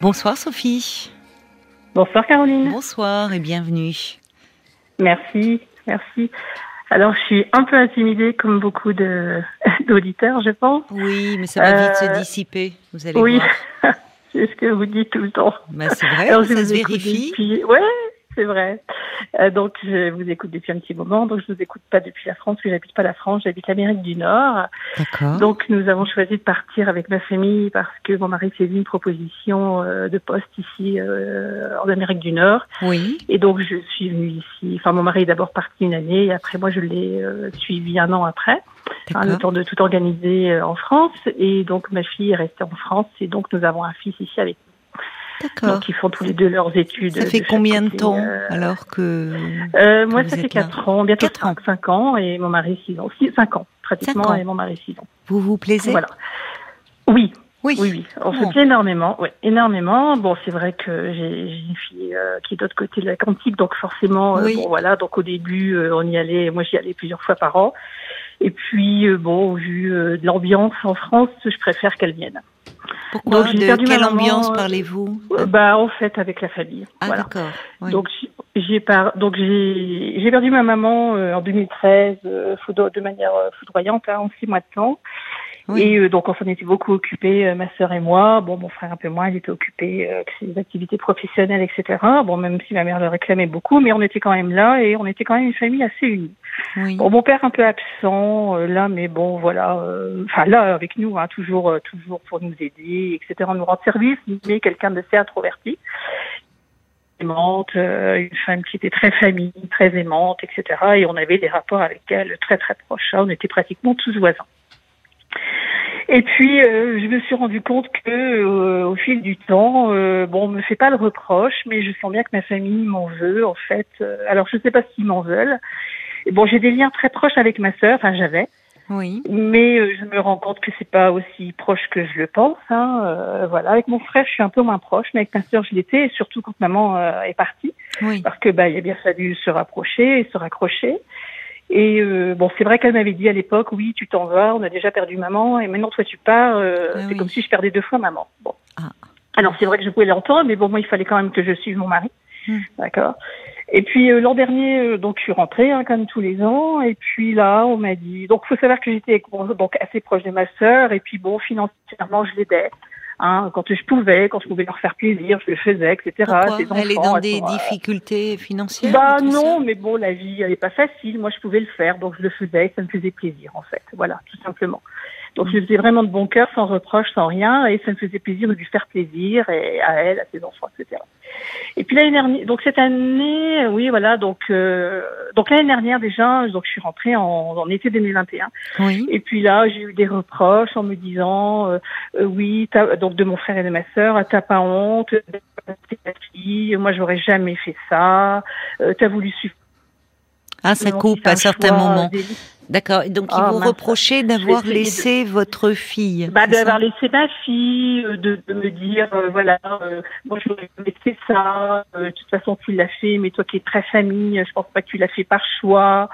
Bonsoir Sophie. Bonsoir Caroline. Bonsoir et bienvenue. Merci, merci. Alors, je suis un peu intimidée, comme beaucoup de d'auditeurs, je pense. Oui, mais ça va vite se dissiper, vous allez oui. voir. c'est ce que vous dites tout le temps. Bah, c'est vrai, Alors, ça se vérifie. depuis- Ouais, c'est vrai. Euh, donc, je vous écoute depuis un petit moment. Donc, je vous écoute pas depuis la France, parce que j'habite pas la France, j'habite l'Amérique du Nord. D'accord. Donc, nous avons choisi de partir avec ma famille parce que mon mari vu une proposition euh, de poste ici euh, en Amérique du Nord. Oui, Et donc, je suis venue ici. Enfin, mon mari est d'abord parti une année, et après, moi, je l'ai euh, suivi un an après, hein, le temps de tout organiser euh, en France. Et donc, ma fille est restée en France, et donc, nous avons un fils ici avec nous. D'accord. Donc, ils font tous les deux leurs études. Ça fait combien de temps euh, alors que euh, Moi, vous ça fait êtes là 4 ans, bientôt Quatre ans. 5, ans, et mon mari 6 ans. 5 ans, pratiquement, Cinq ans. et mon mari 6 ans. vous vous plaisez Voilà. Oui, Oui. Oui, oui, on Bon. se plaît énormément, ouais, énormément. Bon, c'est vrai que j'ai une fille euh, qui est de l'autre côté de l'Atlantique, donc forcément, euh, Oui. bon voilà, donc au début, euh, on y allait, moi j'y allais plusieurs fois par an. Et puis, euh, bon, vu euh, de l'ambiance en France, je préfère qu'elle vienne. Pourquoi Donc, j'ai De quelle ambiance euh, parlez-vous bah, en fait, avec la famille. Ah voilà. d'accord. Donc j'ai par... donc j'ai j'ai perdu ma maman euh, en 2013 euh, de manière foudroyante hein, en six mois de temps. Oui. Et euh, donc on s'en était beaucoup occupés, euh, ma sœur et moi. Bon, mon frère un peu moins, il était occupé euh, avec ses activités professionnelles, etc. Bon, même si ma mère le réclamait beaucoup, mais on était quand même là et on était quand même une famille assez unie. oui. Bon, mon père un peu absent euh, là, mais bon, voilà. euh, Enfin là, avec nous, hein, toujours, euh, toujours pour nous aider, etc. Nous rendre service, mais quelqu'un d'assez introverti aimante, euh, une femme qui était très famille, très aimante, etc. Et on avait des rapports avec elle très très proches. hein. On était pratiquement tous voisins. Et puis, euh, je me suis rendu compte que, euh, au fil du temps, euh, bon, on me fait pas le reproche, mais je sens bien que ma famille m'en veut, en fait. Euh, alors, je sais pas s'ils m'en veulent. Bon, j'ai des liens très proches avec ma sœur, enfin, j'avais. Oui. Mais je me rends compte que c'est pas aussi proche que je le pense. Hein. Voilà, avec mon frère, je suis un peu moins proche, mais avec ma sœur, je l'étais, surtout quand maman est partie, Oui. parce que bah, il a bien fallu se rapprocher et se raccrocher. Et euh, bon, c'est vrai qu'elle m'avait dit à l'époque, oui, tu t'en vas, on a déjà perdu maman, et maintenant toi tu pars. euh, Ah c'est comme si je perdais deux fois maman. Bon. Ah. Alors c'est vrai que je pouvais l'entendre, mais bon, moi il fallait quand même que je suive mon mari. Hmm. D'accord. Et puis euh, l'an dernier, euh, donc je suis rentrée hein, comme tous les ans. Et puis là, on m'a dit. Donc faut savoir que j'étais bon, donc assez proche de ma sœur. Et puis bon, financièrement, je l'aidais. Hein, quand je pouvais, quand je pouvais leur faire plaisir, je le faisais, etc. Pourquoi Ces Elle est enfants, dans des sont, euh, difficultés financières Bah non, mais bon, la vie elle est pas facile. Moi, je pouvais le faire, donc je le faisais. Ça me faisait plaisir, en fait. Voilà, tout simplement. Donc je le faisais vraiment de bon cœur, sans reproche, sans rien, et ça me faisait plaisir de lui faire plaisir et à elle, à ses enfants, etc. Et puis l'année dernière, donc cette année, euh, oui, voilà, donc euh, donc l'année dernière déjà, donc je suis rentrée en, en été 2021. Oui. Et puis là, j'ai eu des reproches en me disant, euh, euh, oui, donc de mon frère et de ma sœur, ah, t'as pas honte, ta fille, moi j'aurais jamais fait ça, euh, t'as voulu suivre. Ah, ça coupe à certains choix, moments. des- D'accord. Et donc, ils Ah, vous reprochaient d'avoir de- laissé votre fille. Bah, d'avoir laissé ma fille, euh, de, de me dire, euh, voilà, euh, moi j'aurais jamais fait ça, euh, de toute façon tu l'as fait, mais toi qui es très famille, je pense pas que tu l'as fait par choix,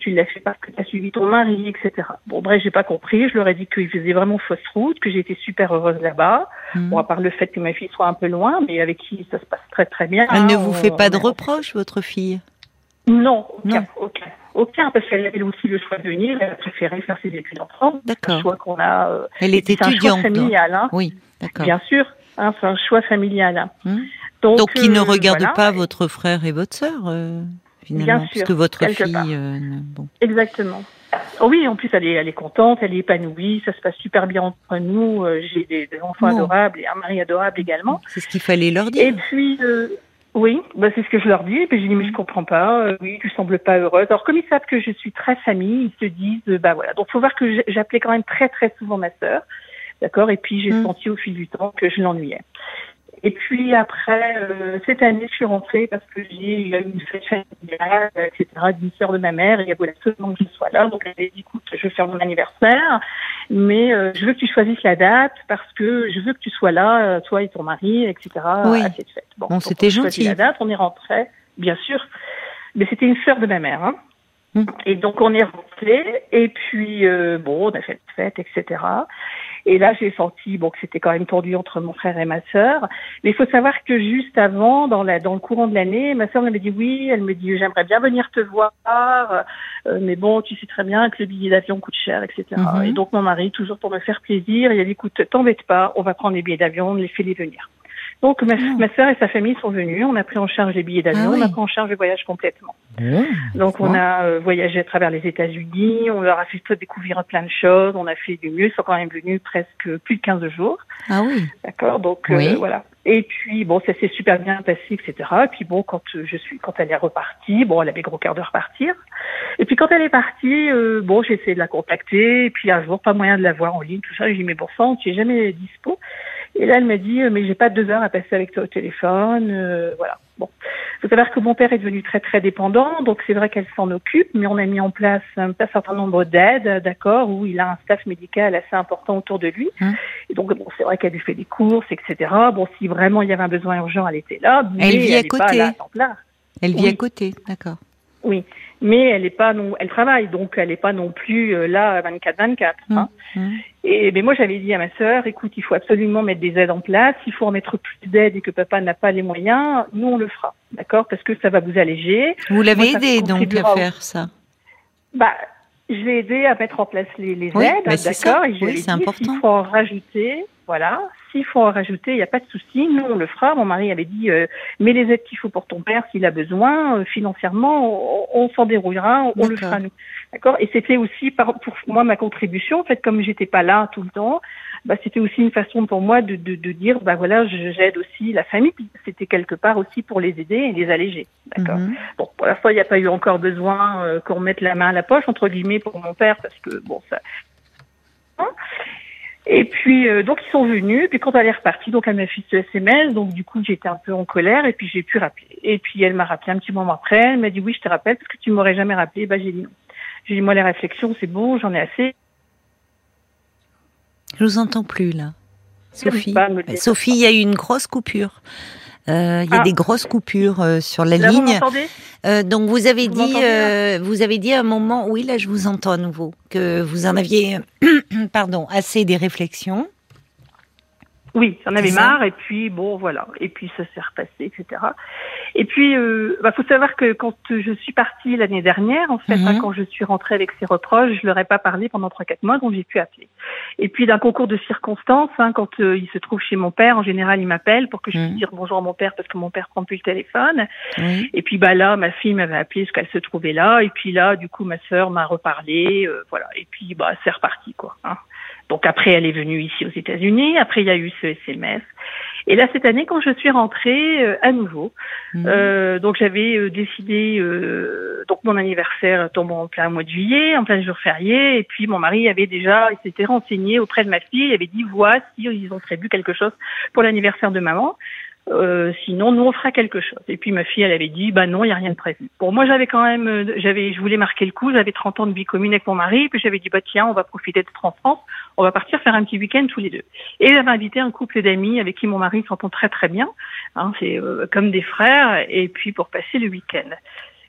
tu l'as fait parce que tu as suivi ton mari, etc. Bon, bref, j'ai pas compris, je leur ai dit qu'ils faisaient vraiment fausse route, que j'étais super heureuse là-bas, Hmm. bon, à part le fait que ma fille soit un peu loin, mais avec qui ça se passe très très bien. Elle ne vous on- fait pas de reproches, votre fille? Non, aucun, Non. aucun. Aucun, parce qu'elle avait aussi le choix de venir, elle a préféré faire ses études en France. D'accord. choix qu'on a. euh, Elle est c'est un choix étudiante. familial, hein. Oui, d'accord. Bien sûr, hein, c'est un choix familial. hein. Donc, Donc, il ne euh, regarde voilà. pas votre frère et votre sœur, euh, finalement, Bien sûr, puisque votre quelque fille. euh, ne- bon. Exactement. Oh oui, en plus, elle est, elle est contente, elle est épanouie, ça se passe super bien entre nous. euh, J'ai des, des enfants Bon. adorables et un mari adorable également. C'est ce qu'il fallait leur Et dire. puis, euh, oui, bah, c'est ce que je leur dis. Et puis, j'ai dit, mais je comprends pas. euh, oui, tu sembles pas heureuse. Alors, comme ils savent que je suis très famille, ils se disent, euh, bah voilà. Donc, faut voir que j'appelais quand même très, très souvent ma sœur. D'accord Et puis, j'ai Mm. senti au fil du temps que je l'ennuyais. Et puis après, euh, cette année, je suis rentrée parce que j'ai eu une fête familiale, etc., d'une sœur de ma mère, et elle voulait absolument que je sois là. Donc elle m'a dit, écoute, je veux faire mon anniversaire, mais euh, je veux que tu choisisses la date parce que je veux que tu sois là, euh, toi et ton mari, etc., Oui. à cette fête. Bon, donc, c'était gentil. la date, on est rentré, bien sûr, mais c'était une sœur de ma mère. Hein. Mm. Et donc on est rentré, et puis euh, bon, on a fait la fête, etc. Et là, j'ai senti bon que c'était quand même tendu entre mon frère et ma sœur. Mais il faut savoir que juste avant, dans, la, dans le courant de l'année, ma sœur m'avait dit oui. Elle me dit j'aimerais bien venir te voir, euh, mais bon, tu sais très bien que le billet d'avion coûte cher, etc. Mhm. Et donc mon mari, toujours pour me faire plaisir, il a dit écoute, t'embête pas, on va prendre les billets d'avion, on les fait les venir. Donc ma, Ah. ma sœur et sa famille sont venus, on a pris en charge les billets d'avion, Ah oui. on a pris en charge le voyage complètement. Bon. Donc on a euh, voyagé à travers les États-Unis, on leur a fait découvrir plein de choses, on a fait du mieux, ils sont quand même venus presque plus de 15 jours, Ah oui. d'accord Donc euh, voilà. Et puis bon, ça s'est super bien passé, etc. Et puis bon, quand euh, je suis, quand elle est repartie, bon, elle avait gros cœur de repartir. Et puis quand elle est partie, euh, bon, j'ai essayé de la contacter. Et puis un jour, pas moyen de la voir en ligne, tout ça. J'ai dit mais bon sang, tu es jamais dispo. Et là, elle m'a dit euh, mais j'ai pas deux heures à passer avec toi au téléphone, euh, voilà. Bon, faut savoir que mon père est devenu très très dépendant, donc c'est vrai qu'elle s'en occupe, mais on a mis en place un, un certain nombre d'aides, d'accord, où il a un staff médical assez important autour de lui. Hum. Et donc bon, c'est vrai qu'elle lui fait des courses, etc. Bon, si vraiment il y avait un besoin urgent, elle était là, mais Elle vit à pas côté. là à temps plein. Elle vit Oui. à côté, d'accord. Oui, mais elle est pas non, elle travaille, donc elle n'est pas non plus euh, là 24-24. Hein. Hum. Et mais moi j'avais dit à ma sœur, écoute, il faut absolument mettre des aides en place. S'il faut en mettre plus d'aides et que papa n'a pas les moyens, nous on le fera, d'accord, parce que ça va vous alléger. Vous l'avez aidé donc à faire ça. Bah, je l'ai aidé à mettre en place les, les Oui, aides, c'est d'accord, ça. et je Oui, lui ai c'est dit, important. s'il faut en rajouter, voilà, s'il faut en rajouter, il n'y a pas de souci, nous on le fera. Mon mari avait dit, euh, mets les aides qu'il faut pour ton père s'il a besoin, euh, financièrement, on, on s'en dérouillera, on, on le fera nous, d'accord? Et c'était aussi par, pour moi ma contribution, en fait, comme j'étais pas là tout le temps. Bah, c'était aussi une façon pour moi de, de, de dire, bah voilà, j'aide aussi la famille. C'était quelque part aussi pour les aider et les alléger, d'accord. Mhm. Bon, pour l'instant, il n'y a pas eu encore besoin euh, qu'on mette la main à la poche, entre guillemets, pour mon père, parce que, bon, ça... Et puis, euh, donc, ils sont venus, puis quand elle est repartie, donc elle m'a fait ce SMS, donc du coup, j'étais un peu en colère, et puis j'ai pu rappeler. Et puis, elle m'a rappelé un petit moment après, elle m'a dit, oui, je te rappelle, parce que tu m'aurais jamais rappelé, bah, j'ai dit non. J'ai dit, moi, les réflexions, c'est bon, j'en ai assez. Je vous entends plus là. Sophie. me dire. Sophie, il y a eu une grosse coupure. Euh, Il y a Ah. des grosses coupures euh, sur la Là, vous ligne. m'entendez? Euh, donc vous avez Vous dit, euh, vous avez dit à un moment, oui là je vous entends à nouveau, que vous en aviez, pardon, assez des réflexions. Oui, j'en avais marre et puis bon voilà et puis ça s'est repassé etc. Et puis euh, bah, faut savoir que quand je suis partie l'année dernière en fait Mhm. hein, quand je suis rentrée avec ces reproches je leur ai pas parlé pendant trois quatre mois donc j'ai pu appeler. Et puis d'un concours de circonstances hein, quand euh, il se trouve chez mon père en général il m'appelle pour que je Mhm. puisse dire bonjour à mon père parce que mon père prend plus le téléphone. Et puis bah là ma fille m'avait appelé parce qu'elle se trouvait là et puis là du coup ma sœur m'a reparlé euh, voilà et puis bah c'est reparti quoi. Hein. Donc après, elle est venue ici aux États-Unis. Après, il y a eu ce SMS. Et là, cette année, quand je suis rentrée euh, à nouveau, Mhm. euh, donc j'avais euh, décidé, euh, donc mon anniversaire tombe en plein mois de juillet, en plein jour férié, et puis mon mari avait déjà, il s'était renseigné auprès de ma fille, il avait dit, voici, ils ont prévu quelque chose pour l'anniversaire de maman. Euh, sinon, nous on fera quelque chose. Et puis ma fille, elle avait dit, bah non, il y a rien de prévu. Bon, moi j'avais quand même, euh, j'avais, je voulais marquer le coup. J'avais 30 ans de vie commune avec mon mari, puis j'avais dit, bah tiens, on va profiter d'être en France, on va partir faire un petit week-end tous les deux. Et j'avais invité un couple d'amis avec qui mon mari s'entend très très bien. Hein, c'est euh, comme des frères. Et puis pour passer le week-end.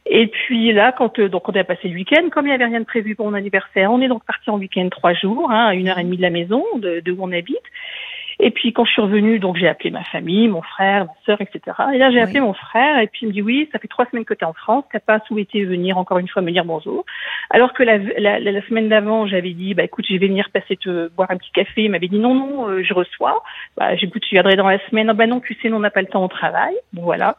Et puis là, quand euh, donc on a passé le week-end, comme il n'y avait rien de prévu pour mon anniversaire, on est donc parti en week-end trois jours, hein, à une heure et demie de la maison, de, de où on habite. Et puis quand je suis revenue, donc j'ai appelé ma famille, mon frère, ma sœur, etc. Et là j'ai Oui. appelé mon frère et puis il me dit oui, ça fait trois semaines que tu es en France, t'as pas souhaité venir encore une fois me dire bonjour. Alors que la, la, la- semaine d'avant j'avais dit bah écoute je vais venir passer te boire un petit café. Il m'avait dit non non euh, je reçois. Bah j'écoute tu viendrais dans la semaine. Ah, bah non tu sais on n'a pas le temps au travail. Bon voilà.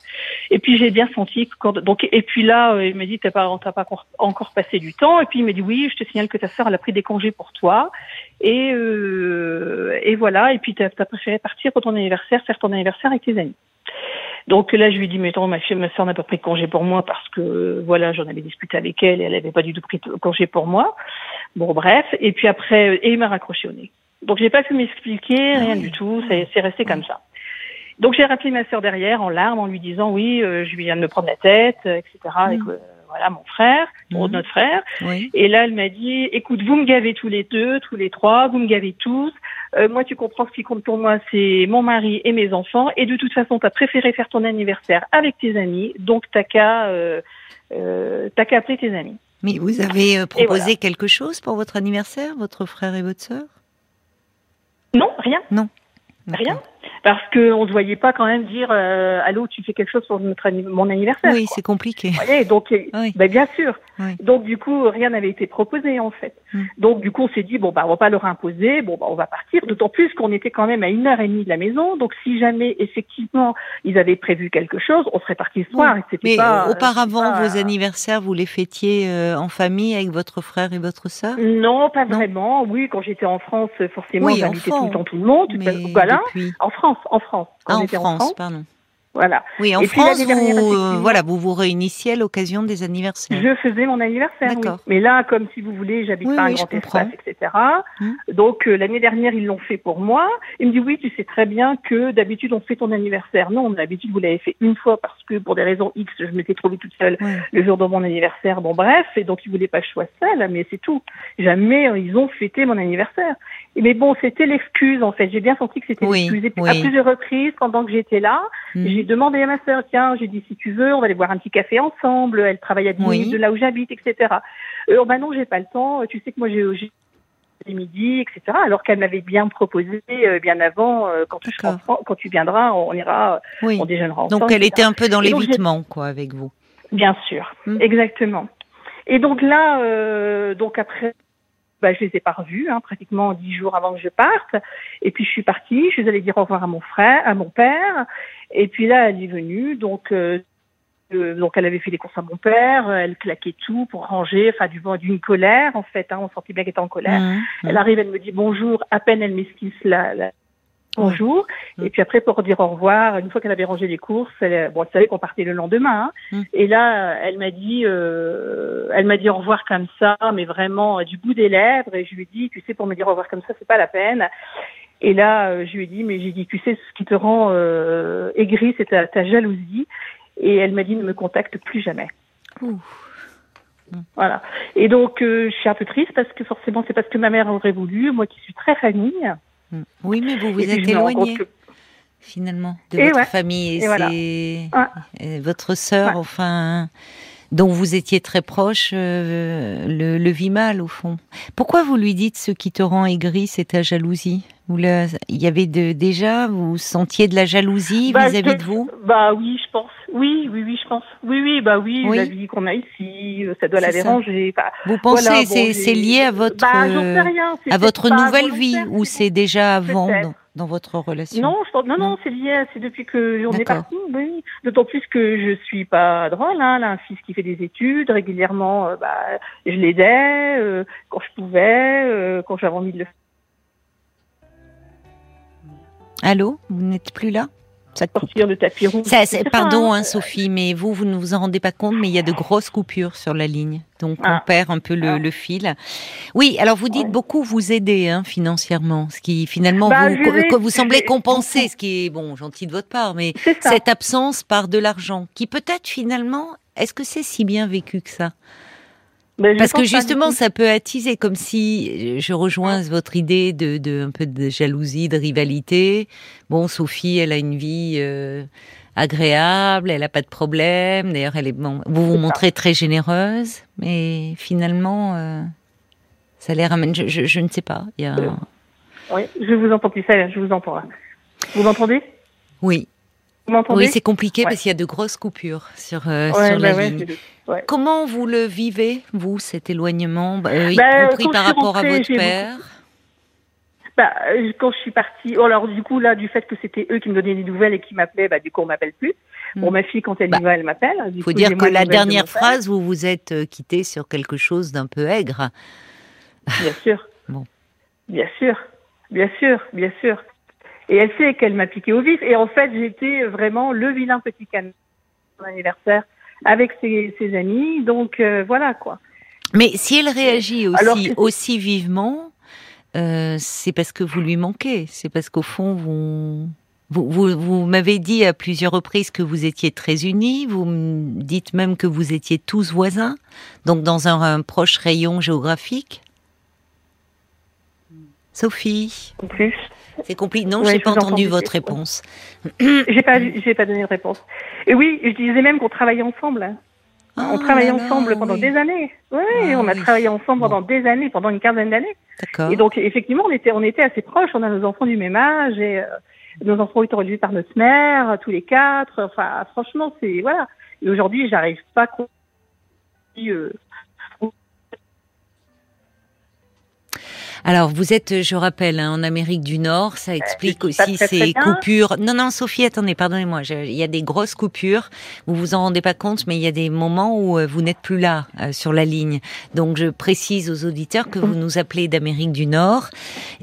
Et puis j'ai bien senti que quand donc et puis là euh, il m'a dit t'as pas t'as pas encore, encore passé du temps et puis il m'a dit oui je te signale que ta sœur elle a pris des congés pour toi et euh, et voilà et puis t'as as préféré partir pour ton anniversaire faire ton anniversaire avec tes amis. Donc là, je lui ai dit, mais attends, ma fille, ma soeur n'a pas pris de congé pour moi parce que, voilà, j'en avais discuté avec elle et elle n'avait pas du tout pris de congé pour moi. Bon, bref. Et puis après, euh, et il m'a raccroché au nez. Donc j'ai pas pu m'expliquer, Ah rien oui. du tout. C'est c'est resté comme ça. Donc j'ai rappelé ma sœur derrière en larmes en lui disant, oui, euh, je viens de me prendre la tête, euh, etc. Euh, voilà, mon frère, Mhm. notre frère. Oui. Et là, elle m'a dit, écoute, vous me gavez tous les deux, tous les trois, vous me gavez tous. Euh, moi, tu comprends, ce qui compte pour moi, c'est mon mari et mes enfants. Et de toute façon, tu as préféré faire ton anniversaire avec tes amis, donc t'as qu'à euh, euh, appeler tes amis. Mais vous avez euh, proposé voilà. quelque chose pour votre anniversaire, votre frère et votre sœur? Non, rien. Non. Rien. Parce qu'on ne se voyait pas quand même dire euh, Allô, tu fais quelque chose pour notre, mon anniversaire. Oui, c'est compliqué. Vous voyez, donc, Oui. ben, bien sûr. Oui. Donc, du coup, rien n'avait été proposé, en fait. Mm. Donc, du coup, on s'est dit Bon, bah, on va pas leur imposer. Bon, bah, on va partir. D'autant plus qu'on était quand même à une heure et demie de la maison. Donc, si jamais, effectivement, ils avaient prévu quelque chose, on serait parti ce soir. C'était Mais pas, euh, auparavant, pas- vos anniversaires, vous les fêtiez euh, en famille avec votre frère et votre sœur? Non, pas Non. vraiment. Oui, quand j'étais en France, forcément, Oui, j'invitais tout le temps tout le monde. Mais Voilà. depuis En France, en France. Quand Ah, en France, pardon. Voilà. Oui, en Et puis France, dernière, vous, euh, voilà, vous vous réunissiez à l'occasion des anniversaires. Je faisais mon anniversaire, oui. Mais là, comme si vous voulez, j'habite Oui, pas oui, un grand espace, etc. Hmm. Donc euh, l'année dernière, ils l'ont fait pour moi. Il me dit oui, tu sais très bien que d'habitude on fait ton anniversaire. Non, d'habitude vous l'avez fait une fois parce que pour des raisons X, je m'étais trouvée toute seule Ouais. le jour de mon anniversaire. Bon bref, et donc ils voulaient pas que je sois seule, mais c'est tout. Jamais euh, ils ont fêté mon anniversaire. Mais bon, c'était l'excuse en fait. J'ai bien senti que c'était l'excuse. Puis, à plusieurs reprises, pendant que j'étais là, j'ai demandé à ma sœur, tiens, j'ai dit si tu veux, on va aller boire un petit café ensemble. Elle travaille à 10 Oui. minutes de là où j'habite, etc. Euh, oh, bah non, j'ai pas le temps. Tu sais que moi j'ai les midi, etc. Alors qu'elle m'avait bien proposé euh, bien avant, euh, quand tu quand viendras, on ira, Oui. on déjeunera ensemble. Donc elle etc. était un peu dans l'évitement, quoi, avec vous. Bien sûr, Hmm. exactement. Et donc là, euh, donc après, bah, je les ai pas revus, hein, pratiquement dix jours avant que je parte. Et puis je suis partie, je suis allée dire au revoir à mon frère, à mon père. Et puis là, elle est venue, donc. euh, euh, donc elle avait fait les courses à mon père, euh, elle claquait tout pour ranger, enfin du d'une colère en fait, hein, on sentait bien qu'elle était en colère. Mhm. Elle arrive, elle me dit bonjour, à peine elle m'esquisse la, la- bonjour, Mm. et puis après pour dire au revoir, une fois qu'elle avait rangé les courses, elle, bon, elle savait qu'on partait le lendemain, hein. Mm. et là elle m'a dit, euh, elle m'a dit au revoir comme ça, mais vraiment euh, du bout des lèvres, et je lui ai dit, tu sais, pour me dire au revoir comme ça, c'est pas la peine. Et là, euh, je lui ai dit, mais j'ai dit, tu sais, ce qui te rend euh, aigri, c'est ta, ta jalousie. Et elle m'a dit, ne me contacte plus jamais. Ouh. Voilà. Et donc, euh, je suis un peu triste parce que forcément, c'est parce que ma mère aurait voulu, moi qui suis très famille. Mm. Oui, mais vous vous Et êtes éloigné, que- finalement, de Et votre ouais. famille. Et, Et voilà. c'est Ouais. et votre sœur, Ouais. enfin, dont vous étiez très proche, euh, le, le vit mal, au fond. Pourquoi vous lui dites ce qui te rend aigri, c'est ta jalousie? La- Il y avait de, déjà, vous sentiez de la jalousie Bah, vis-à-vis de vous? Bah oui, je pense. Oui, oui, oui, je pense. Oui, oui, bah oui, Oui. la vie qu'on a ici, euh, ça doit la déranger. Vous pensez voilà, c'est lié à votre bah, euh, rien. à votre nouvelle vie ou c'est- déjà avant dans, dans votre relation? Non, je pense- non, non, Non. c'est lié, c'est depuis que on est parti, oui. D'autant plus que je suis pas drôle, hein. A un fils qui fait des études régulièrement, euh, bah, je l'aidais euh, quand je pouvais, euh, quand j'avais envie de le Allô Vous n'êtes plus là? Ça sortir de tapis rouge. Ça, pardon, hein. hein, Sophie, mais vous, vous ne vous en rendez pas compte, mais il y a de grosses coupures sur la ligne. Donc, on Ah. perd un peu le, Ah. le fil. Oui, alors vous dites Ouais. beaucoup vous aider hein, financièrement, ce qui finalement Bah, vous, vais- vous semblez compenser, ce qui est bon, gentil de votre part, mais cette absence par de l'argent, qui peut-être finalement, est-ce que c'est si bien vécu que ça? Mais je Parce que justement, ça peut attiser, comme si je rejoins votre idée de, de un peu de jalousie, de rivalité. Bon, Sophie, elle a une vie euh, agréable, elle a pas de problème. D'ailleurs, elle est bon. Vous vous montrez très généreuse, mais finalement, euh, ça les ramène. Je, je, je ne sais pas. Il y a. Euh, Oui, je vous entends plus, ça, je vous entends. là. Vous m'entendez? Oui, Vous oui, c'est compliqué Ouais. parce qu'il y a de grosses coupures sur euh, Ouais, sur bah la ouais, ligne. Comment vous le vivez, vous, cet éloignement, bah, euh, y Bah, compris par rapport à votre père? Bah, euh, quand je suis partie, oh, alors du coup là, du fait que c'était eux qui me donnaient des nouvelles et qui m'appelaient, bah du coup on m'appelle plus. Bon, Hmm. ma fille quand elle Bah, y va, elle m'appelle. Du faut coup, dire que la de dernière phrase, vous vous êtes euh, quitté sur quelque chose d'un peu aigre. Bien sûr. Bon. Bien sûr. Bien sûr. Bien sûr. Et elle sait qu'elle m'a piqué au vif. Et en fait, j'étais vraiment le vilain petit canard mon anniversaire avec ses, ses amis. Donc euh, voilà quoi. Mais si elle réagit aussi, Alors aussi vivement, euh, c'est parce que vous lui manquez. C'est parce qu'au fond, vous, vous, vous, vous m'avez dit à plusieurs reprises que vous étiez très unis. Vous me dites même que vous étiez tous voisins, donc dans un, un proche rayon géographique. Sophie, En plus, c'est compliqué. Non, Ouais, j'ai je pas entendu votre réponse. j'ai pas, j'ai pas donné de réponse. Et oui, je disais même qu'on travaillait ensemble. hein. on travaillait ensemble pendant des années. Oui, ah on a travaillé ensemble pendant des années, pendant une quinzaine d'années. D'accord. Et donc effectivement, on était on était assez proches. On a nos enfants du même âge et euh, nos enfants ont été relevés par notre mère, tous les quatre. Enfin, franchement, c'est voilà. Et aujourd'hui, j'arrive pas à euh, Alors, vous êtes, je rappelle, hein, en Amérique du Nord, ça explique aussi ces coupures. Non, non, Sophie, attendez, pardonnez-moi, il y a des grosses coupures. Vous vous en rendez pas compte, mais il y a des moments où euh, vous n'êtes plus là euh, sur la ligne. Donc, je précise aux auditeurs que vous nous appelez d'Amérique du Nord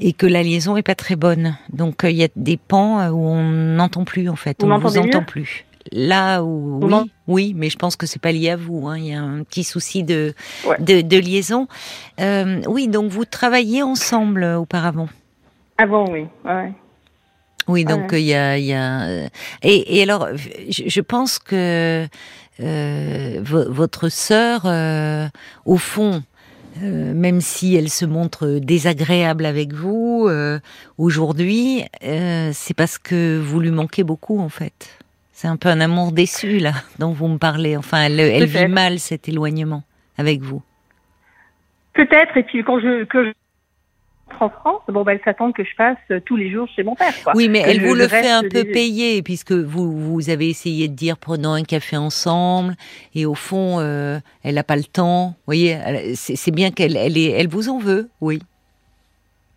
et que la liaison est pas très bonne. Donc, euh, il y a des pans où on n'entend plus en fait, on ne vous entend plus. Là où oui, oui, mais je pense que c'est pas lié à vous. Hein. Il y a un petit souci de de, liaison. Euh, oui, donc vous travailliez ensemble euh, auparavant? Avant, oui. Ouais. Oui, donc il y a, y a euh, et, et alors je, pense que euh, votre sœur, au fond, même si elle se montre désagréable avec vous aujourd'hui, c'est parce que vous lui manquez beaucoup en fait. C'est un peu un amour déçu, là, dont vous me parlez. Enfin, elle, vit mal cet éloignement avec vous. Peut-être, et puis quand je, que je en France, bon, ben, elle s'attend que je passe tous les jours chez mon père. Oui, mais elle vous le fait un peu payer, puisque vous, vous avez essayé de dire prenons un café ensemble, et au fond, euh, elle n'a pas le temps. Vous voyez, c'est bien qu'elle elle, elle vous en veut, oui.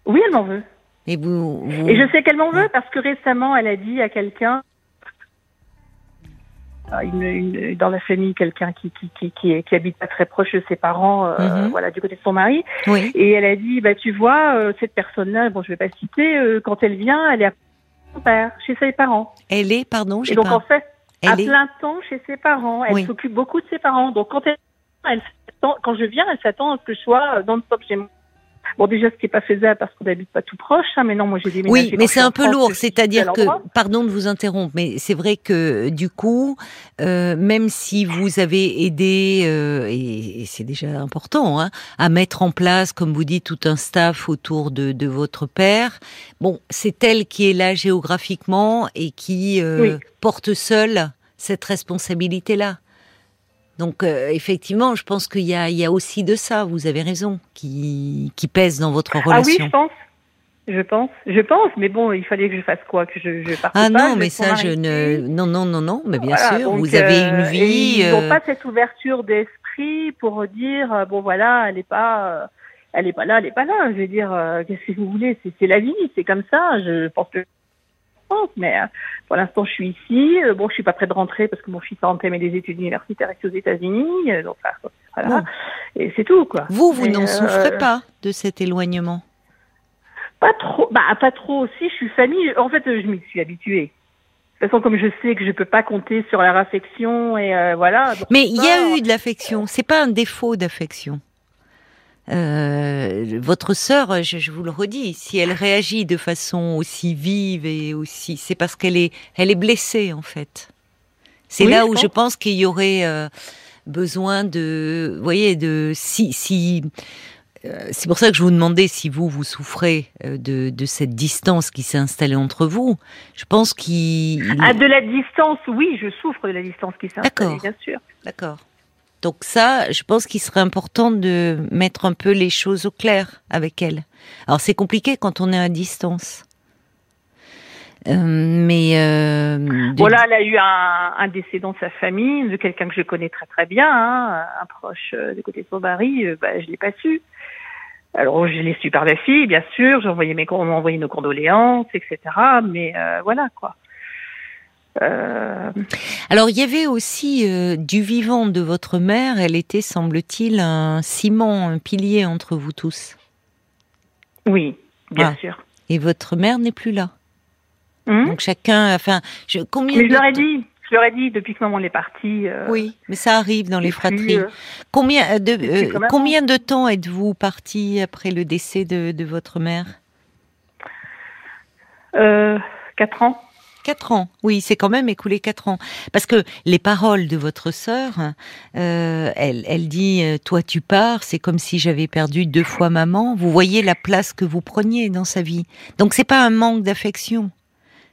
Oui, elle m'en veut. Et, vous, et je sais qu'elle m'en veut parce que récemment, elle a dit à quelqu'un euh, une, dans la famille quelqu'un qui qui, qui, qui, qui habite pas très proche de ses parents, euh, mhm. voilà, du côté de son mari. Oui. Et elle a dit, bah tu vois, euh, cette personne-là, bon, je vais pas citer, quand elle vient, elle est à son père, chez ses parents. Elle est, pardon, Et donc en fait, elle à plein temps chez ses parents. Elle s'occupe beaucoup de ses parents. Donc quand elle, elle quand je viens, elle s'attend à ce que je sois dans le top chez moi. Bon, déjà, ce qui n'est pas faisable parce qu'on n'habite pas tout proche, hein, mais non, moi j'ai déménagé. Oui, mais c'est un peu lourd, c'est-à-dire que, pardon de vous interrompre, mais c'est vrai que du coup, euh, même si vous avez aidé, euh, et, et c'est déjà important, hein, à mettre en place, comme vous dites, tout un staff autour de, de votre père, bon, c'est elle qui est là géographiquement et qui euh, porte seule cette responsabilité-là. Donc euh, effectivement, je pense qu'il y a, il y a aussi de ça, vous avez raison, qui, qui pèse dans votre relation. Ah oui, je pense. Je pense, je pense, mais bon, il fallait que je fasse quoi, que je, je parte Ah non, mais ça, je ne, non, non, non, non, mais bien sûr, vous avez une euh, vie. Ils n'ont euh, pas cette ouverture d'esprit pour dire, bon voilà, elle n'est pas, elle est pas là, elle est pas là. Je veux dire, qu'est-ce que vous voulez? C'est la vie, c'est comme ça. Je pense que mais euh, pour l'instant, je suis ici. Euh, bon, je suis pas près de rentrer parce que mon fils a entamé des études universitaires ici aux États-Unis. Euh, donc, voilà. Et c'est tout, quoi. Vous, vous n'en souffrez pas de cet éloignement? Pas trop. Bah, pas trop aussi. Je suis famille. En fait, je m'y suis habituée. De toute façon, comme je sais que je peux pas compter sur la affection et voilà. Mais il y a eu de l'affection. C'est pas un défaut d'affection. Euh, votre sœur, je, vous le redis, si elle réagit de façon aussi vive et aussi, c'est parce qu'elle est, elle est blessée en fait. C'est là où je pense qu'il y aurait euh, besoin de, vous voyez, de si, si euh, c'est pour ça que je vous demandais si vous vous souffrez de, de cette distance qui s'est installée entre vous. Je pense qu'il ah de la distance, oui, je souffre de la distance qui s'est installée, bien sûr. D'accord. Donc ça, je pense qu'il serait important de mettre un peu les choses au clair avec elle. Alors c'est compliqué quand on est à distance. Euh, mais euh, voilà, elle a eu un, décès dans sa famille de quelqu'un que je connais très très bien, hein, un proche euh, du côté de son mari. bah, je l'ai pas su. Alors je l'ai su par la fille, bien sûr. J'ai envoyé mes, on m'a envoyé nos condoléances, etc. Mais voilà quoi. Euh, Alors il y avait aussi euh, du vivant de votre mère, elle était, semble-t-il, un ciment, un pilier entre vous tous. Oui, bien ah. sûr. Et votre mère n'est plus là. Hmm? Donc chacun, enfin, je, combien Mais je leur ai dit, je leur ai dit depuis que maman est partie. Euh, oui, mais ça arrive dans les fratries. combien de combien de temps êtes-vous parti après le décès de, de votre mère? Quatre ans. Quatre ans, oui, c'est quand même écoulé quatre ans. Parce que les paroles de votre sœur, euh, elle, elle dit euh, toi tu pars, c'est comme si j'avais perdu deux fois maman. Vous voyez la place que vous preniez dans sa vie. Donc c'est pas un manque d'affection,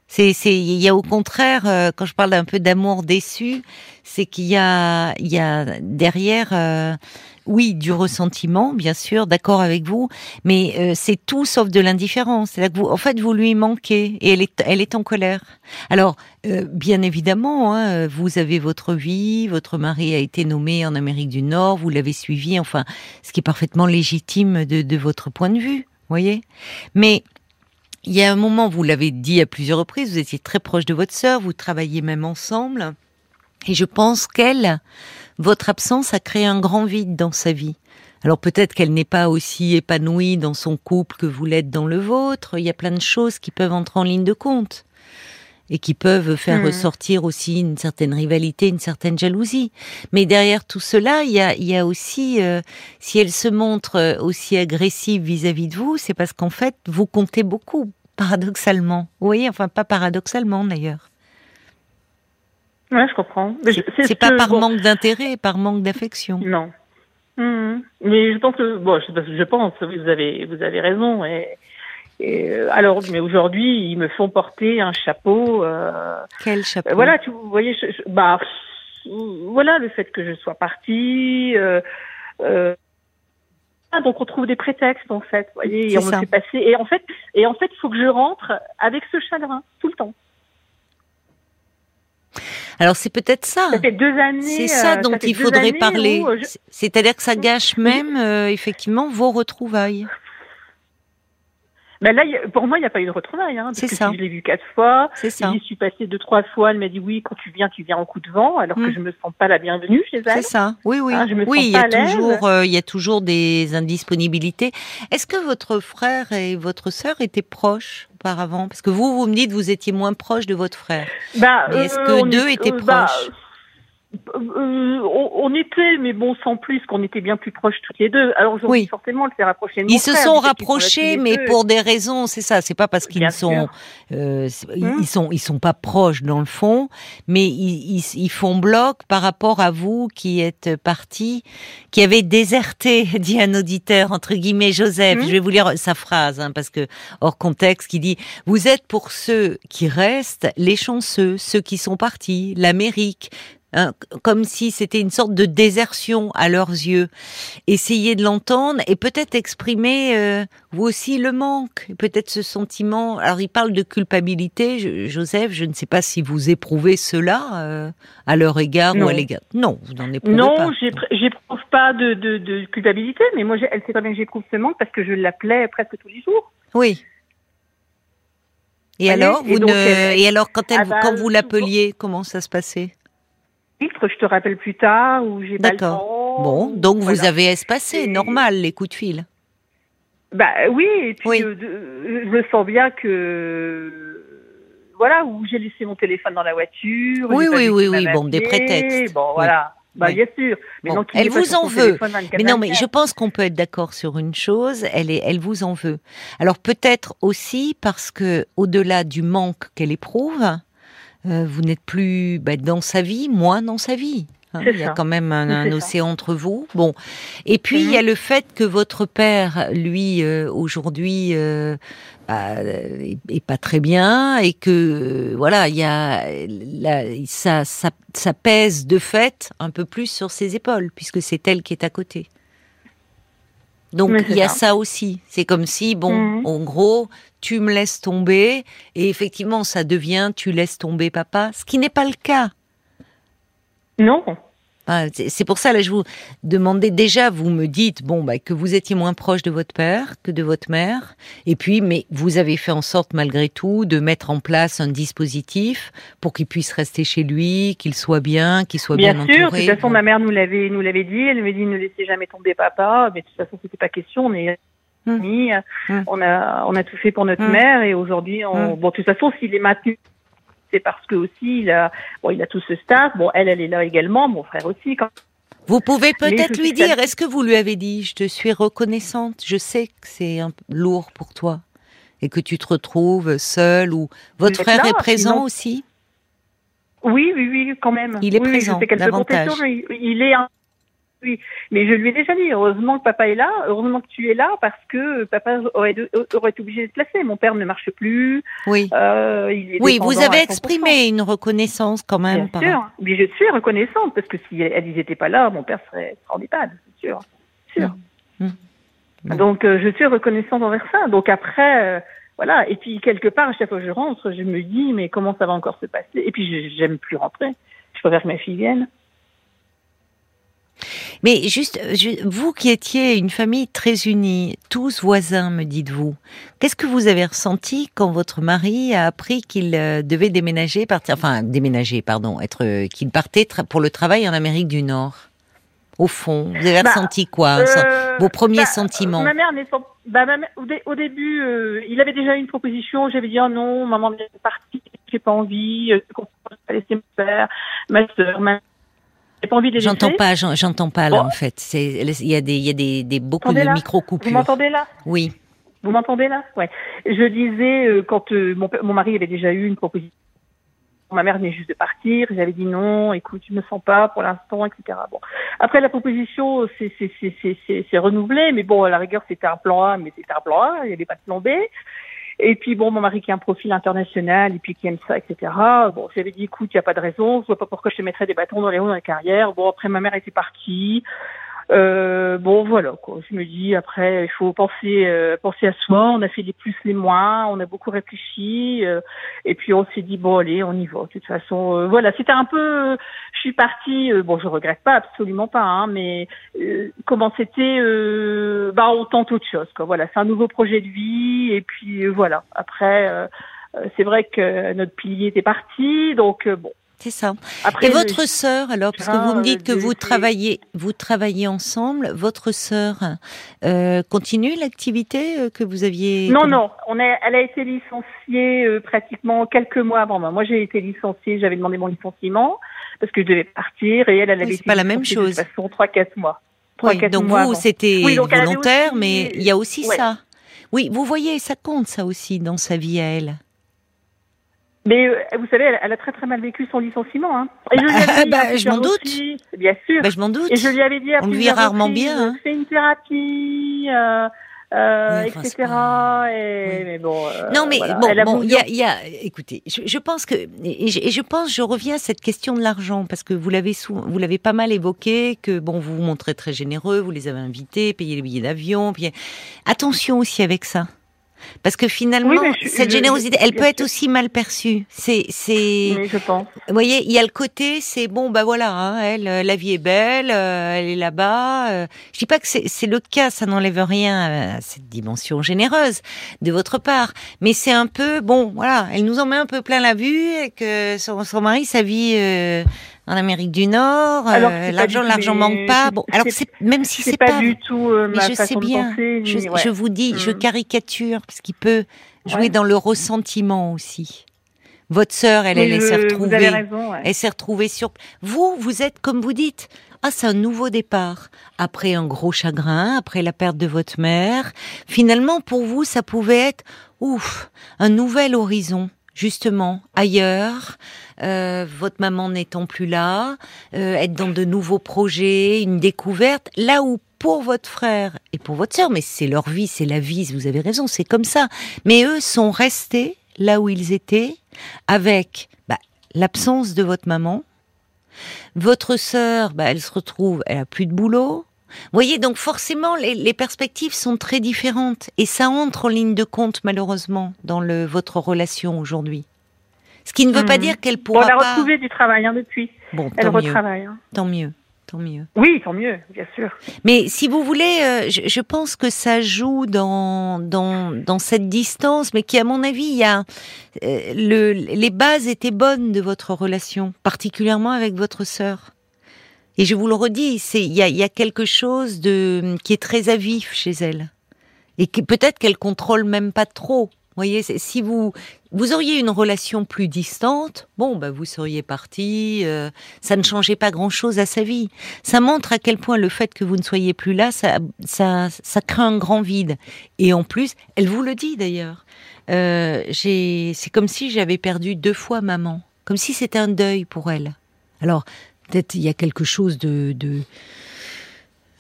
C'est, c'est, il y a au contraire, euh, quand je parle d'un peu d'amour déçu, c'est qu'il y a, il y a derrière, oui, du ressentiment, bien sûr, d'accord avec vous, mais euh, c'est tout sauf de l'indifférence. C'est là que vous, en fait, vous lui manquez et elle est, en colère. Alors, bien évidemment, hein, vous avez votre vie, votre mari a été nommé en Amérique du Nord, vous l'avez suivi, enfin, ce qui est parfaitement légitime de, votre point de vue, voyez. Mais il y a un moment, vous l'avez dit à plusieurs reprises, vous étiez très proche de votre sœur, vous travailliez même ensemble. Et je pense qu'elle, votre absence a créé un grand vide dans sa vie. Alors peut-être qu'elle n'est pas aussi épanouie dans son couple que vous l'êtes dans le vôtre. Il y a plein de choses qui peuvent entrer en ligne de compte et qui peuvent faire Mhm. ressortir aussi une certaine rivalité, une certaine jalousie. Mais derrière tout cela, il y a, il y a aussi, euh, si elle se montre euh, aussi agressive vis-à-vis de vous, c'est parce qu'en fait, vous comptez beaucoup, paradoxalement. Vous voyez, enfin pas paradoxalement d'ailleurs. Ouais, je comprends. C'est ce c'est pas que- par bon, manque d'intérêt, par manque d'affection. Non. Mhm. Mais je pense que bon, je, je pense, vous avez vous avez raison. Et, et, euh, alors, mais aujourd'hui, ils me font porter un chapeau. euh, Quel chapeau? Euh, Voilà, tu vous voyez, je, je- bah, voilà le fait que je sois partie. Euh, ah, donc on trouve des prétextes en fait, vous voyez, C'est et on me ça. fait passer. Et en fait, et en fait, il faut que je rentre avec ce chagrin tout le temps. Alors c'est peut-être ça. Ça fait deux années. C'est ça euh, dont fait il faudrait parler. je- C'est-à-dire que ça gâche même euh, effectivement vos retrouvailles. Ben là, pour moi, il n'y a pas eu de retrouvailles. Hein, parce C'est que ça. je l'ai vu quatre fois. C'est ça. J'y suis passée deux, trois fois. Elle m'a dit oui, quand tu viens, tu viens en coup de vent, alors Mm. que je me sens pas la bienvenue chez C'est elle. ça. Oui, oui. Je me oui, il y a toujours, euh, il y a toujours des indisponibilités. Est-ce que votre frère et votre sœur étaient proches auparavant? Parce que vous, vous me dites, vous étiez moins proche de votre frère. Bah, est-ce euh, que deux est- étaient euh, bah, proches? Euh, on, on était, mais bon, sans plus, qu'on était bien plus proches toutes les deux. Alors aujourd'hui, Oui. forcément, rapprochée de mon Ils se sont rapprochés, mais deux. pour des raisons, c'est ça. C'est pas parce qu'ils sont, euh, Hum. ils sont, ils sont pas proches dans le fond, mais ils, ils, ils font bloc par rapport à vous qui êtes parti, qui avez déserté, dit un auditeur entre guillemets Joseph. Hum. Je vais vous lire sa phrase hein, parce que hors contexte, qui dit vous êtes pour ceux qui restent les chanceux, ceux qui sont partis, l'Amérique. Hein, comme si c'était une sorte de désertion à leurs yeux. Essayez de l'entendre et peut-être exprimer euh, vous aussi le manque, peut-être ce sentiment. Alors il parle de culpabilité, je- Joseph. Je ne sais pas si vous éprouvez cela euh, à leur égard ou Non. à l'égard. Non, vous n'en éprouvez Non, pas. j'épr- j'éprouve pas de, de, de culpabilité, mais moi, elle sait très bien que j'éprouve ce manque parce que je l'appelais presque tous les jours. Oui. Et alors, vous ne... elle- et alors quand elle, Ah bah, quand vous l'appeliez, comment ça se passait? Je te rappelle plus tard, ou j'ai pas le D'accord. temps. Bon, donc vous avez espacé, normal, les coups de fil. Bah oui, et puis Oui. euh, de- je me sens bien que voilà où j'ai laissé mon téléphone dans la voiture. Oui, oui, oui, oui, bon, des prétextes. Bon, Oui. voilà. Bah Oui. bien sûr. Mais Bon, il elle vous en veut. téléphone 24 Mais non, mais 24. je pense qu'on peut être d'accord sur une chose. Elle est, elle vous en veut. Alors peut-être aussi parce que au-delà du manque qu'elle éprouve, euh, vous n'êtes plus bah, dans sa vie, moins dans sa vie. hein. Il y a ça. quand même un, un ça. océan entre vous. Bon, et puis il y a le fait que votre père, lui, euh, aujourd'hui, euh, bah, est, est pas très bien et que euh, voilà, il y a la- ça, ça, ça pèse de fait un peu plus sur ses épaules puisque c'est elle qui est à côté. Donc il y a ça. ça aussi. C'est comme si bon, Mhm. en gros, tu me laisses tomber et effectivement ça devient tu laisses tomber papa, ce qui n'est pas le cas. Non. Ah, c'est pour ça là je vous demandais déjà vous me dites bon bah que vous étiez moins proche de votre père que de votre mère et puis mais vous avez fait en sorte malgré tout de mettre en place un dispositif pour qu'il puisse rester chez lui, qu'il soit bien, qu'il soit bien, Bien sûr. De toute façon, ma mère nous l'avait nous l'avait dit. Elle me dit ne laissez jamais tomber papa. Mais de toute façon, c'était pas question. On est Hmm. amis. Hmm. On a on a tout fait pour notre Hmm. mère et aujourd'hui, on... Bon, de toute façon, s'il est maintenu. C'est parce que aussi il a bon il a tout ce staff bon elle elle est là également mon frère aussi quand Vous pouvez peut-être lui dire, est-ce que vous lui avez dit, je te suis reconnaissante, je sais que c'est lourd pour toi et que tu te retrouves seule ou votre Mais frère là, est présent sinon- aussi? Oui, oui, oui, quand même. Il est Oui, présent, davantage. Il est un oui. Mais je lui ai déjà dit, heureusement que papa est là, heureusement que tu es là, parce que papa aurait, aurait été obligé de se placer. Mon père ne marche plus. Oui. Euh, il est Oui, vous avez à 100%. exprimé une reconnaissance quand même. Bien par- sûr. Mais je suis reconnaissante, parce que si elles n'étaient pas là, mon père serait en EHPAD, c'est sûr. Sûr. Mmh. Bon. Donc, euh, je suis reconnaissante envers ça. Donc après, euh, voilà. Et puis, quelque part, à chaque fois que je rentre, je me dis, mais comment ça va encore se passer? Et puis, j'aime plus rentrer. Je préfère que ma fille vienne. Mais juste, euh, je- vous qui étiez une famille très unie, tous voisins, me dites-vous, qu'est-ce que vous avez ressenti quand votre mari a appris qu'il euh, devait déménager, partir, enfin déménager, pardon, être, euh, qu'il partait pour le travail en Amérique du Nord? Au fond, vous avez Bah, ressenti quoi Euh, Vos premiers bah, sentiments? Ma mère. Bah, ma mère- au, dé- au début, il avait déjà une proposition. J'avais dit oh non, maman vient de partir, j'ai pas envie. Je comprends pas laisser mon père, ma soeur, ma. J'ai pas envie de les J'entends pas, j'en- j'entends pas là en fait. Il y a des, il y a des, des beaucoup de là micro Vous m'entendez là? Oui. Vous m'entendez là? Ouais. Je disais euh, quand euh, mon, mari avait déjà eu une proposition. Ma mère venait juste de partir. J'avais dit non. Écoute, je me sens pas pour l'instant, etc. Bon. Après la proposition, c'est c'est c'est c'est renouvelé, mais bon, à la rigueur, c'était un plan A, mais c'était un plan A. Il n'y avait pas de plan B. Et puis bon, mon mari qui a un profil international et puis qui aime ça, etc. Bon, j'avais dit écoute, il n'y a pas de raison. Je vois pas pourquoi je te mettrais des bâtons dans les roues dans la carrière. Bon, après ma mère était partie. Euh, bon voilà quoi. Je me dis après il faut penser euh, penser à soi. On a fait les plus les moins, on a beaucoup réfléchi euh, et puis on s'est dit bon allez on y va. De toute façon euh, voilà c'était un peu. je suis partie. euh, bon je regrette pas absolument pas hein, mais euh, comment c'était bah on tente autre chose quoi. Voilà c'est un nouveau projet de vie et puis euh, voilà après. euh, euh, c'est vrai que notre pilier était parti, donc euh, bon. C'est ça. Après, Et votre sœur, alors, parce que vous me dites que vous travaillez, vous travaillez ensemble, votre sœur euh, continue l'activité que vous aviez Non, non, on est, elle a été licenciée euh, pratiquement quelques mois avant moi. Moi, j'ai été licenciée, j'avais demandé mon licenciement parce que je devais partir et elle, elle avait été pas la même licenciée de chose. toute façon trois, quatre mois. Trois, Oui, donc mois vous, c'était Oui, donc volontaire, aussi- mais il y a aussi Ouais. ça. Oui, vous voyez, ça compte ça aussi dans sa vie à elle. Mais euh, vous savez, elle, elle a très très mal vécu son licenciement. Hein. Et je lui Bah, à je m'en doute. Bien sûr. Ben, je m'en doute. Et je lui avais dit à On le vit rarement reprises, bien, hein. Fais une thérapie, euh, euh, Oui, enfin, c'est etc. Et, Oui. mais bon. euh, Non, mais voilà. bon, il y a, y a- écoutez, je, je pense que, et je, et je pense, je reviens à cette question de l'argent parce que vous l'avez vous l'avez pas mal évoqué, que bon, vous vous montrez très généreux, vous les avez invités, payez les billets d'avion, puis attention aussi avec ça. Parce que finalement, Oui, je- cette je- générosité, elle peut être aussi mal perçue. C'est, c'est, Mais je pense. vous voyez, il y a le côté, c'est bon, bah voilà, hein, elle, euh, la vie est belle, euh, elle est là-bas. euh. je dis pas que c'est c'est le cas, ça n'enlève rien à cette dimension généreuse de votre part, mais c'est un peu, bon, voilà, elle nous en met un peu plein la vue et que son, son mari, sa vie euh, en Amérique du Nord, euh, l'argent, l'argent manque pas. Bon, alors c'est- même si c'est pas, pas, du tout euh, ma je façon sais bien, de penser. je, ni- ouais. je vous dis, je Mm. caricature parce qu'il peut jouer Ouais. dans le ressentiment aussi. Votre sœur, elle, elle, elle s'est retrouvée. avez raison. ouais. Elle s'est retrouvée sur. Vous, vous êtes comme vous dites. Ah, c'est un nouveau départ. Après un gros chagrin, après la perte de votre mère. Finalement, pour vous, ça pouvait être, ouf, un nouvel horizon. Justement, ailleurs, euh, votre maman n'étant plus là, euh, être dans de nouveaux projets, une découverte, là où pour votre frère et pour votre sœur, mais c'est leur vie, c'est la vie, vous avez raison, c'est comme ça. Mais eux sont restés là où ils étaient, avec bah, l'absence de votre maman. Votre sœur, bah, elle se retrouve, elle a plus de boulot. Vous voyez, donc forcément, les, les perspectives sont très différentes. Et ça entre en ligne de compte, malheureusement, dans le, votre relation aujourd'hui. Ce qui ne veut pas Mhm. dire qu'elle Bon, pourra elle a pas... retrouvé du travail hein, depuis. Bon, Elle tant mieux, retravaille. hein. tant mieux, tant mieux. Oui, tant mieux, bien sûr. Mais si vous voulez, euh, je, je pense que ça joue dans, dans, dans cette distance, mais qui, à mon avis, il y a euh, le, les bases étaient bonnes de votre relation, particulièrement avec votre sœur. Et je vous le redis, c'est il y a, quelque chose de qui est très à vif chez elle, et peut-être qu'elle contrôle même pas trop. Voyez, si vous vous auriez une relation plus distante, bon, bah vous seriez parti, euh, ça ne changeait pas grand-chose à sa vie. Ça montre à quel point le fait que vous ne soyez plus là, ça, ça, crée un grand vide. Et en plus, elle vous le dit d'ailleurs. Euh, c'est comme si j'avais perdu deux fois maman, comme si c'était un deuil pour elle. Alors peut-être il y a quelque chose de, de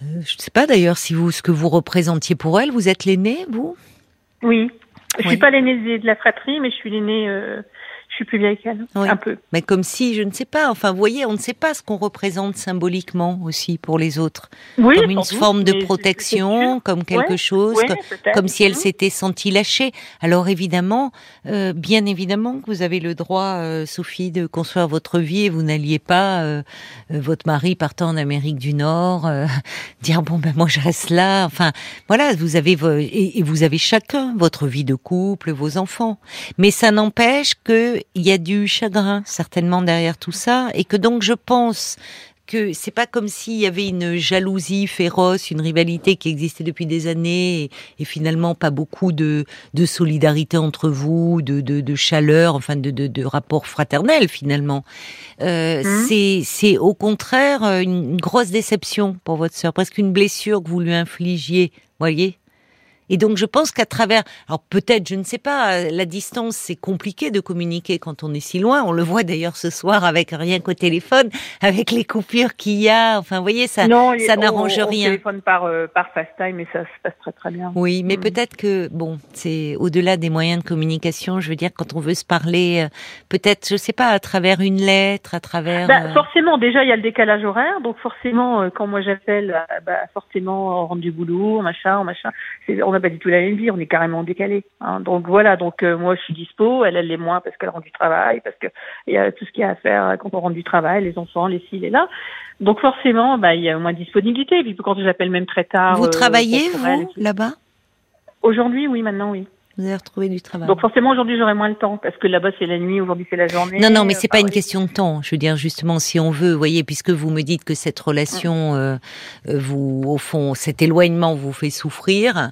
je ne sais pas d'ailleurs si vous ce que vous représentiez pour elle. Vous êtes l'aîné, vous? Oui. Je Oui. suis pas l'aînée de la fratrie, mais je suis l'aînée. euh, je suis plus vieille qu'elle, Oui. un peu. Mais comme si, je ne sais pas. Enfin, vous voyez, on ne sait pas ce qu'on représente symboliquement aussi pour les autres. Oui, comme une forme de protection, comme quelque Ouais, chose. Ouais, comme si elle Mhm. s'était sentie lâchée. Alors évidemment, euh, bien évidemment que vous avez le droit, euh, Sophie, de construire votre vie et vous n'alliez pas, euh, euh, votre mari partant en Amérique du Nord, euh, dire bon ben moi je reste là. Enfin voilà, vous avez et, et vous avez chacun votre vie de couple, vos enfants. Mais ça n'empêche que il y a du chagrin certainement derrière tout ça et que donc je pense que c'est pas comme s'il y avait une jalousie féroce, une rivalité qui existait depuis des années et, et finalement pas beaucoup de, de solidarité entre vous, de, de, de chaleur, enfin de, rapport fraternel finalement. Euh, Mhm. C'est au contraire euh, une, une grosse déception pour votre sœur, presque une blessure que vous lui infligiez, voyez. Et donc je pense qu'à travers, alors peut-être, je ne sais pas, euh, la distance, c'est compliqué de communiquer quand on est si loin. On le voit d'ailleurs ce soir avec rien qu'au téléphone, avec les coupures qu'il y a. Enfin, vous voyez, ça, non, ça on- n'arrange on rien. téléphone par, euh, par FaceTime et ça se passe très très bien. Oui, mais Mm. peut-être que bon, c'est au-delà des moyens de communication. Je veux dire, quand on veut se parler, euh, peut-être, je sais pas, à travers une lettre, à travers. Bah, euh, forcément, déjà il y a le décalage horaire, donc forcément, quand moi j'appelle, bah, forcément on rentre du boulot, machin, machin. C'est- On n'a pas du tout la même vie, on est carrément décalé. Hein. Donc voilà, donc euh, moi je suis dispo, elle elle l'est moins parce qu'elle rentre du travail, parce que il y a tout ce qu'il y a à faire euh, quand on rentre du travail, les enfants, les ci, les là. Donc forcément, bah il y a moins de disponibilité. Et puis quand j'appelle même très tard. vous euh, travaillez vous là-bas? Aujourd'hui, oui, maintenant oui. Vous avez retrouvé du travail. Donc forcément aujourd'hui j'aurai moins le temps parce que là-bas c'est la nuit, aujourd'hui c'est la journée. Non, non, mais c'est Enfin, pas une oui. question de temps. Je veux dire, justement, si on veut, vous voyez, puisque vous me dites que cette relation, euh, euh, vous, au fond, cet éloignement vous fait souffrir,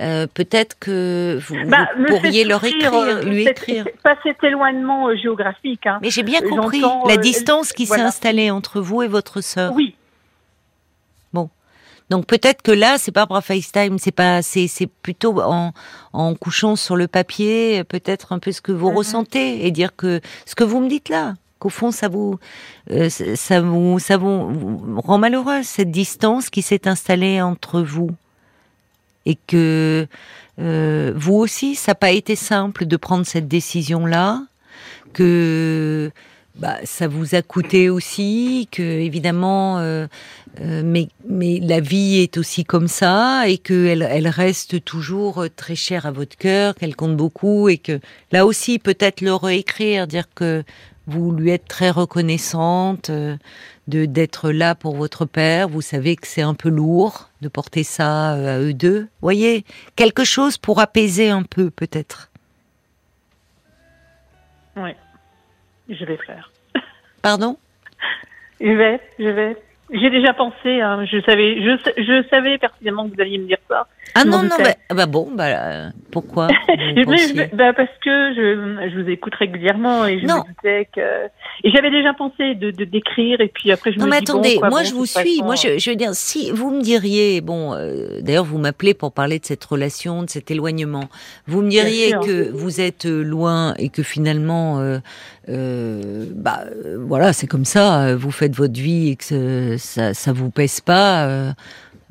euh, peut-être que vous, Bah, vous pourriez leur écrire, euh, lui écrire. Pas cet éloignement euh, géographique. Hein. Mais j'ai bien euh, compris j'entends, la euh, distance qui s'est installée entre vous et votre sœur. Oui, Donc peut-être que là, c'est pas par FaceTime, c'est pas, c'est, c'est plutôt en, en couchant sur le papier, peut-être un peu ce que vous Mhm. ressentez et dire que ce que vous me dites là, qu'au fond ça vous, euh, ça vous, ça vous rend malheureuse cette distance qui s'est installée entre vous et que euh, vous aussi, ça n'a pas été simple de prendre cette décision là, que bah, ça vous a coûté aussi, que évidemment, euh, euh, mais, mais la vie est aussi comme ça et qu'elle elle reste toujours très chère à votre cœur, qu'elle compte beaucoup et que là aussi peut-être le réécrire, dire que vous lui êtes très reconnaissante euh, de d'être là pour votre père. Vous savez que c'est un peu lourd de porter ça euh, à eux deux. Voyez, quelque chose pour apaiser un peu peut-être. oui. Je vais faire. Pardon? Je vais, je vais. J'ai déjà pensé. Hein, je savais, je, je savais pertinemment que vous alliez me dire ça. Ah non non bah, ah bah bon bah euh, pourquoi Mais- bah, parce que je, je vous écoute régulièrement et je Non. me doutais que. Et j'avais déjà pensé de de- d'écrire et puis après je Non me mais dis attendez, bon, quoi, moi bon, je vous suis. Moi je, je veux dire, si vous me diriez, bon, euh, d'ailleurs vous m'appelez pour parler de cette relation, de cet éloignement. Vous me diriez que vous êtes euh, loin et que finalement, euh, euh, bah euh, voilà, c'est comme ça. euh, Vous faites votre vie et que ça, ça vous pèse pas. euh,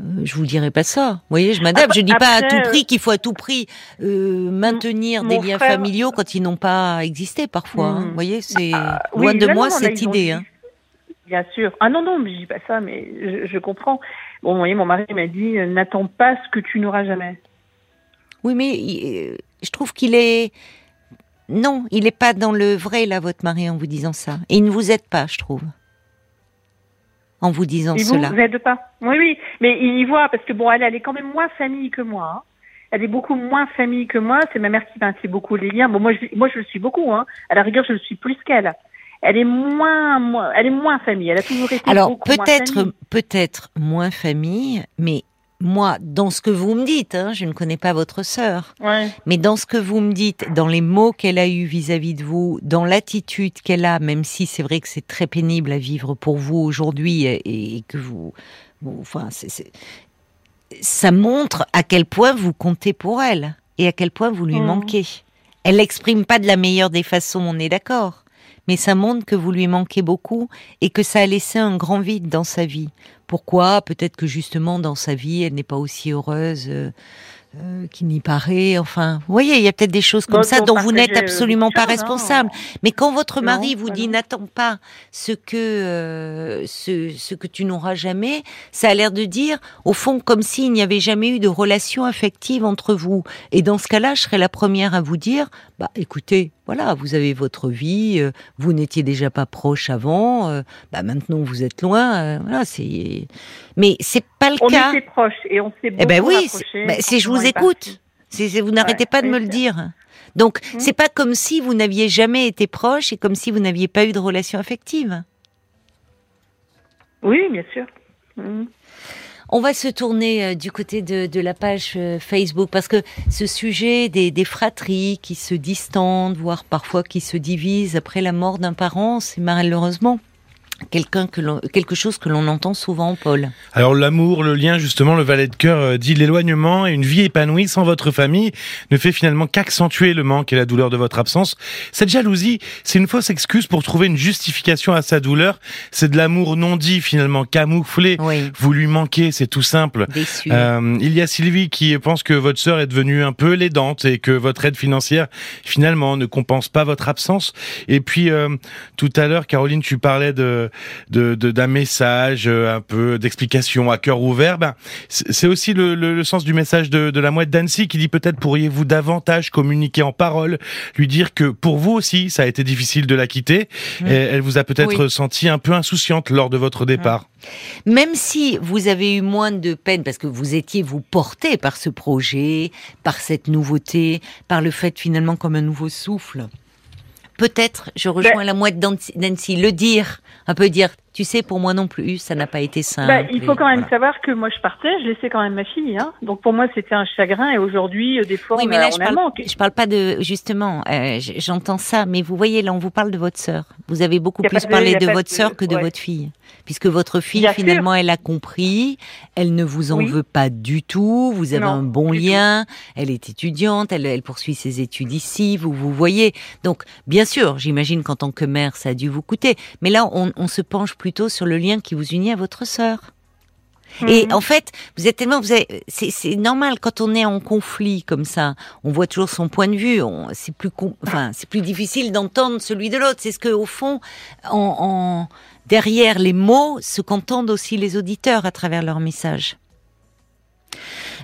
euh, je vous dirais pas ça. Vous voyez, je m'adapte. Je dis pas à tout prix qu'il faut à tout prix euh, maintenir des liens frère- familiaux quand ils n'ont pas existé parfois. hein. Hmm. Vous voyez, c'est Ah, loin oui, de moi non, cette idée. Hein. Bien sûr. Ah non, non, mais je dis pas ça, mais je, je comprends. Bon, vous voyez, mon mari m'a dit n'attends pas ce que tu n'auras jamais. Oui, mais je trouve qu'il est. Non, il n'est pas dans le vrai, là, votre mari, en vous disant ça. Et il ne vous aide pas, je trouve. En vous disant Et vous, cela. vous aide pas Oui, oui, mais il y voit parce que bon, elle, elle est quand même moins famille que moi. hein. Elle est beaucoup moins famille que moi. C'est ma mère qui maintient beaucoup les liens. Bon, moi, je, moi, je le suis beaucoup. Hein. À la rigueur, je le suis plus qu'elle. Elle est moins, moins, elle est moins famille. Elle a toujours été Alors, beaucoup moins peut-être, peut-être moins famille, mais moi, dans ce que vous me dites, hein, je ne connais pas votre sœur, Ouais. mais dans ce que vous me dites, dans les mots qu'elle a eus vis-à-vis de vous, dans l'attitude qu'elle a, même si c'est vrai que c'est très pénible à vivre pour vous aujourd'hui et, et que vous, vous- enfin, c'est- c'est- ça montre à quel point vous comptez pour elle et à quel point vous lui Mhm. manquez. Elle l'exprime pas de la meilleure des façons, on est d'accord. Mais ça montre que vous lui manquez beaucoup et que ça a laissé un grand vide dans sa vie. Pourquoi? Peut-être que justement dans sa vie, elle n'est pas aussi heureuse. Euh, euh, qui n'y paraît. Enfin, vous voyez, il y a peut-être des choses comme ça dont vous n'êtes absolument pas hein. responsable. Mais quand votre mari vous dit n'attends pas ce que euh, ce, ce, que tu n'auras jamais, ça a l'air de dire au fond comme s'il n'y avait jamais eu de relation affective entre vous. Et dans ce cas-là, je serais la première à vous dire bah écoutez, voilà, vous avez votre vie, euh, vous n'étiez déjà pas proche avant, euh, bah maintenant vous êtes loin, euh, voilà, c'est. Mais c'est pas le cas. On était proches et on s'est beaucoup Eh ben oui, si je vous écoute, vous n'arrêtez pas de me le dire. Donc mmh. c'est pas comme si vous n'aviez jamais été proche et comme si vous n'aviez pas eu de relation affective. Oui, bien sûr. Mmh. On va se tourner euh, du côté de, la page euh, Facebook parce que ce sujet des, des, fratries qui se distendent, voire parfois qui se divisent après la mort d'un parent, c'est malheureusement quelqu'un que quelque chose que l'on entend souvent, Paul. Alors l'amour, le lien, justement, le valet de cœur euh, dit l'éloignement et une vie épanouie sans votre famille ne fait finalement qu'accentuer le manque et la douleur de votre absence. Cette jalousie, c'est une fausse excuse pour trouver une justification à sa douleur. C'est de l'amour non dit, finalement camouflé. Vous lui manquez, c'est tout simple. Euh, il y a Sylvie qui pense que votre sœur est devenue un peu l'aidante et que votre aide financière, finalement, ne compense pas votre absence. Et puis, euh, tout à l'heure, Caroline, tu parlais de de d'un message euh, un peu d'explication à cœur ouvert. Ben, c'est aussi le, sens du message de, la mouette d'Annecy qui dit peut-être pourriez-vous davantage communiquer en parole, lui dire que pour vous aussi ça a été difficile de la quitter. Et elle vous a peut-être senti un peu insouciante lors de votre départ. Même si vous avez eu moins de peine parce que vous étiez vous porté par ce projet, par cette nouveauté, par le fait finalement comme un nouveau souffle peut-être, je rejoins ben- la mouette d'Annecy, le dire, un peu dire, tu sais, pour moi non plus, ça n'a pas été simple. Bah, il faut quand même savoir que moi je partais, je laissais quand même ma fille. Hein. Donc pour moi c'était un chagrin et aujourd'hui euh, des fois oui, mais là, je parle, je parle pas de justement, euh, j'entends ça, mais vous voyez là on vous parle de votre sœur. Vous avez beaucoup plus parlé de, votre sœur que de votre fille, puisque votre fille finalement elle a compris, elle ne vous en veut pas du tout, vous avez un bon lien, elle est étudiante, elle, elle poursuit ses études ici, vous vous voyez. Donc bien sûr, j'imagine qu'en tant que mère ça a dû vous coûter, mais là on, on se penche plus plutôt sur le lien qui vous unit à votre sœur. Et mhm. en fait, vous êtes tellement, vous c'est normal quand on est en conflit comme ça, on voit toujours son point de vue. C'est plus, enfin, c'est plus difficile d'entendre celui de l'autre. C'est ce que, au fond, en, derrière les mots, ce qu'entendent aussi les auditeurs à travers leurs messages.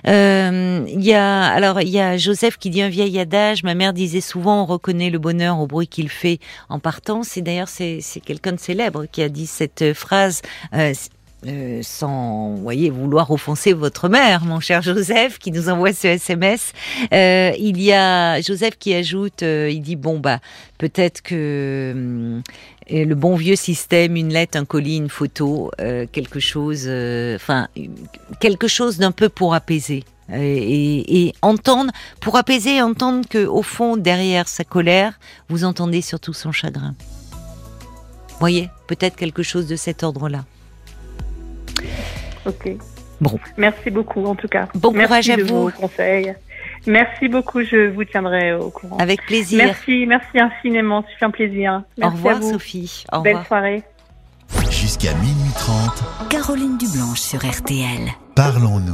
Euh, il y a alors il y a Joseph qui dit un vieil adage. Ma mère disait souvent on reconnaît le bonheur au bruit qu'il fait en partant. C'est d'ailleurs c'est c'est quelqu'un de célèbre qui a dit cette phrase. Euh, euh, sans, voyez, vouloir offenser votre mère, mon cher Joseph, qui nous envoie ce SMS. Euh, il y a Joseph qui ajoute, euh, il dit bon bah peut-être que hum, le bon vieux système, une lettre, un colis, une photo, quelque chose, enfin quelque chose d'un peu pour apaiser. Et, et, entendre, pour apaiser, entendre que au fond, derrière sa colère, vous entendez surtout son chagrin. Voyez, peut-être quelque chose de cet ordre-là. Ok. Bon. Merci beaucoup en tout cas. Bon courage à vous. Vos conseils. Merci beaucoup, je vous tiendrai au courant. Avec plaisir. Merci, merci infiniment, c'est un plaisir. au revoir Sophie. Au Belle soirée. Jusqu'à minuit 30. Caroline Dublanche sur RTL. Parlons-nous.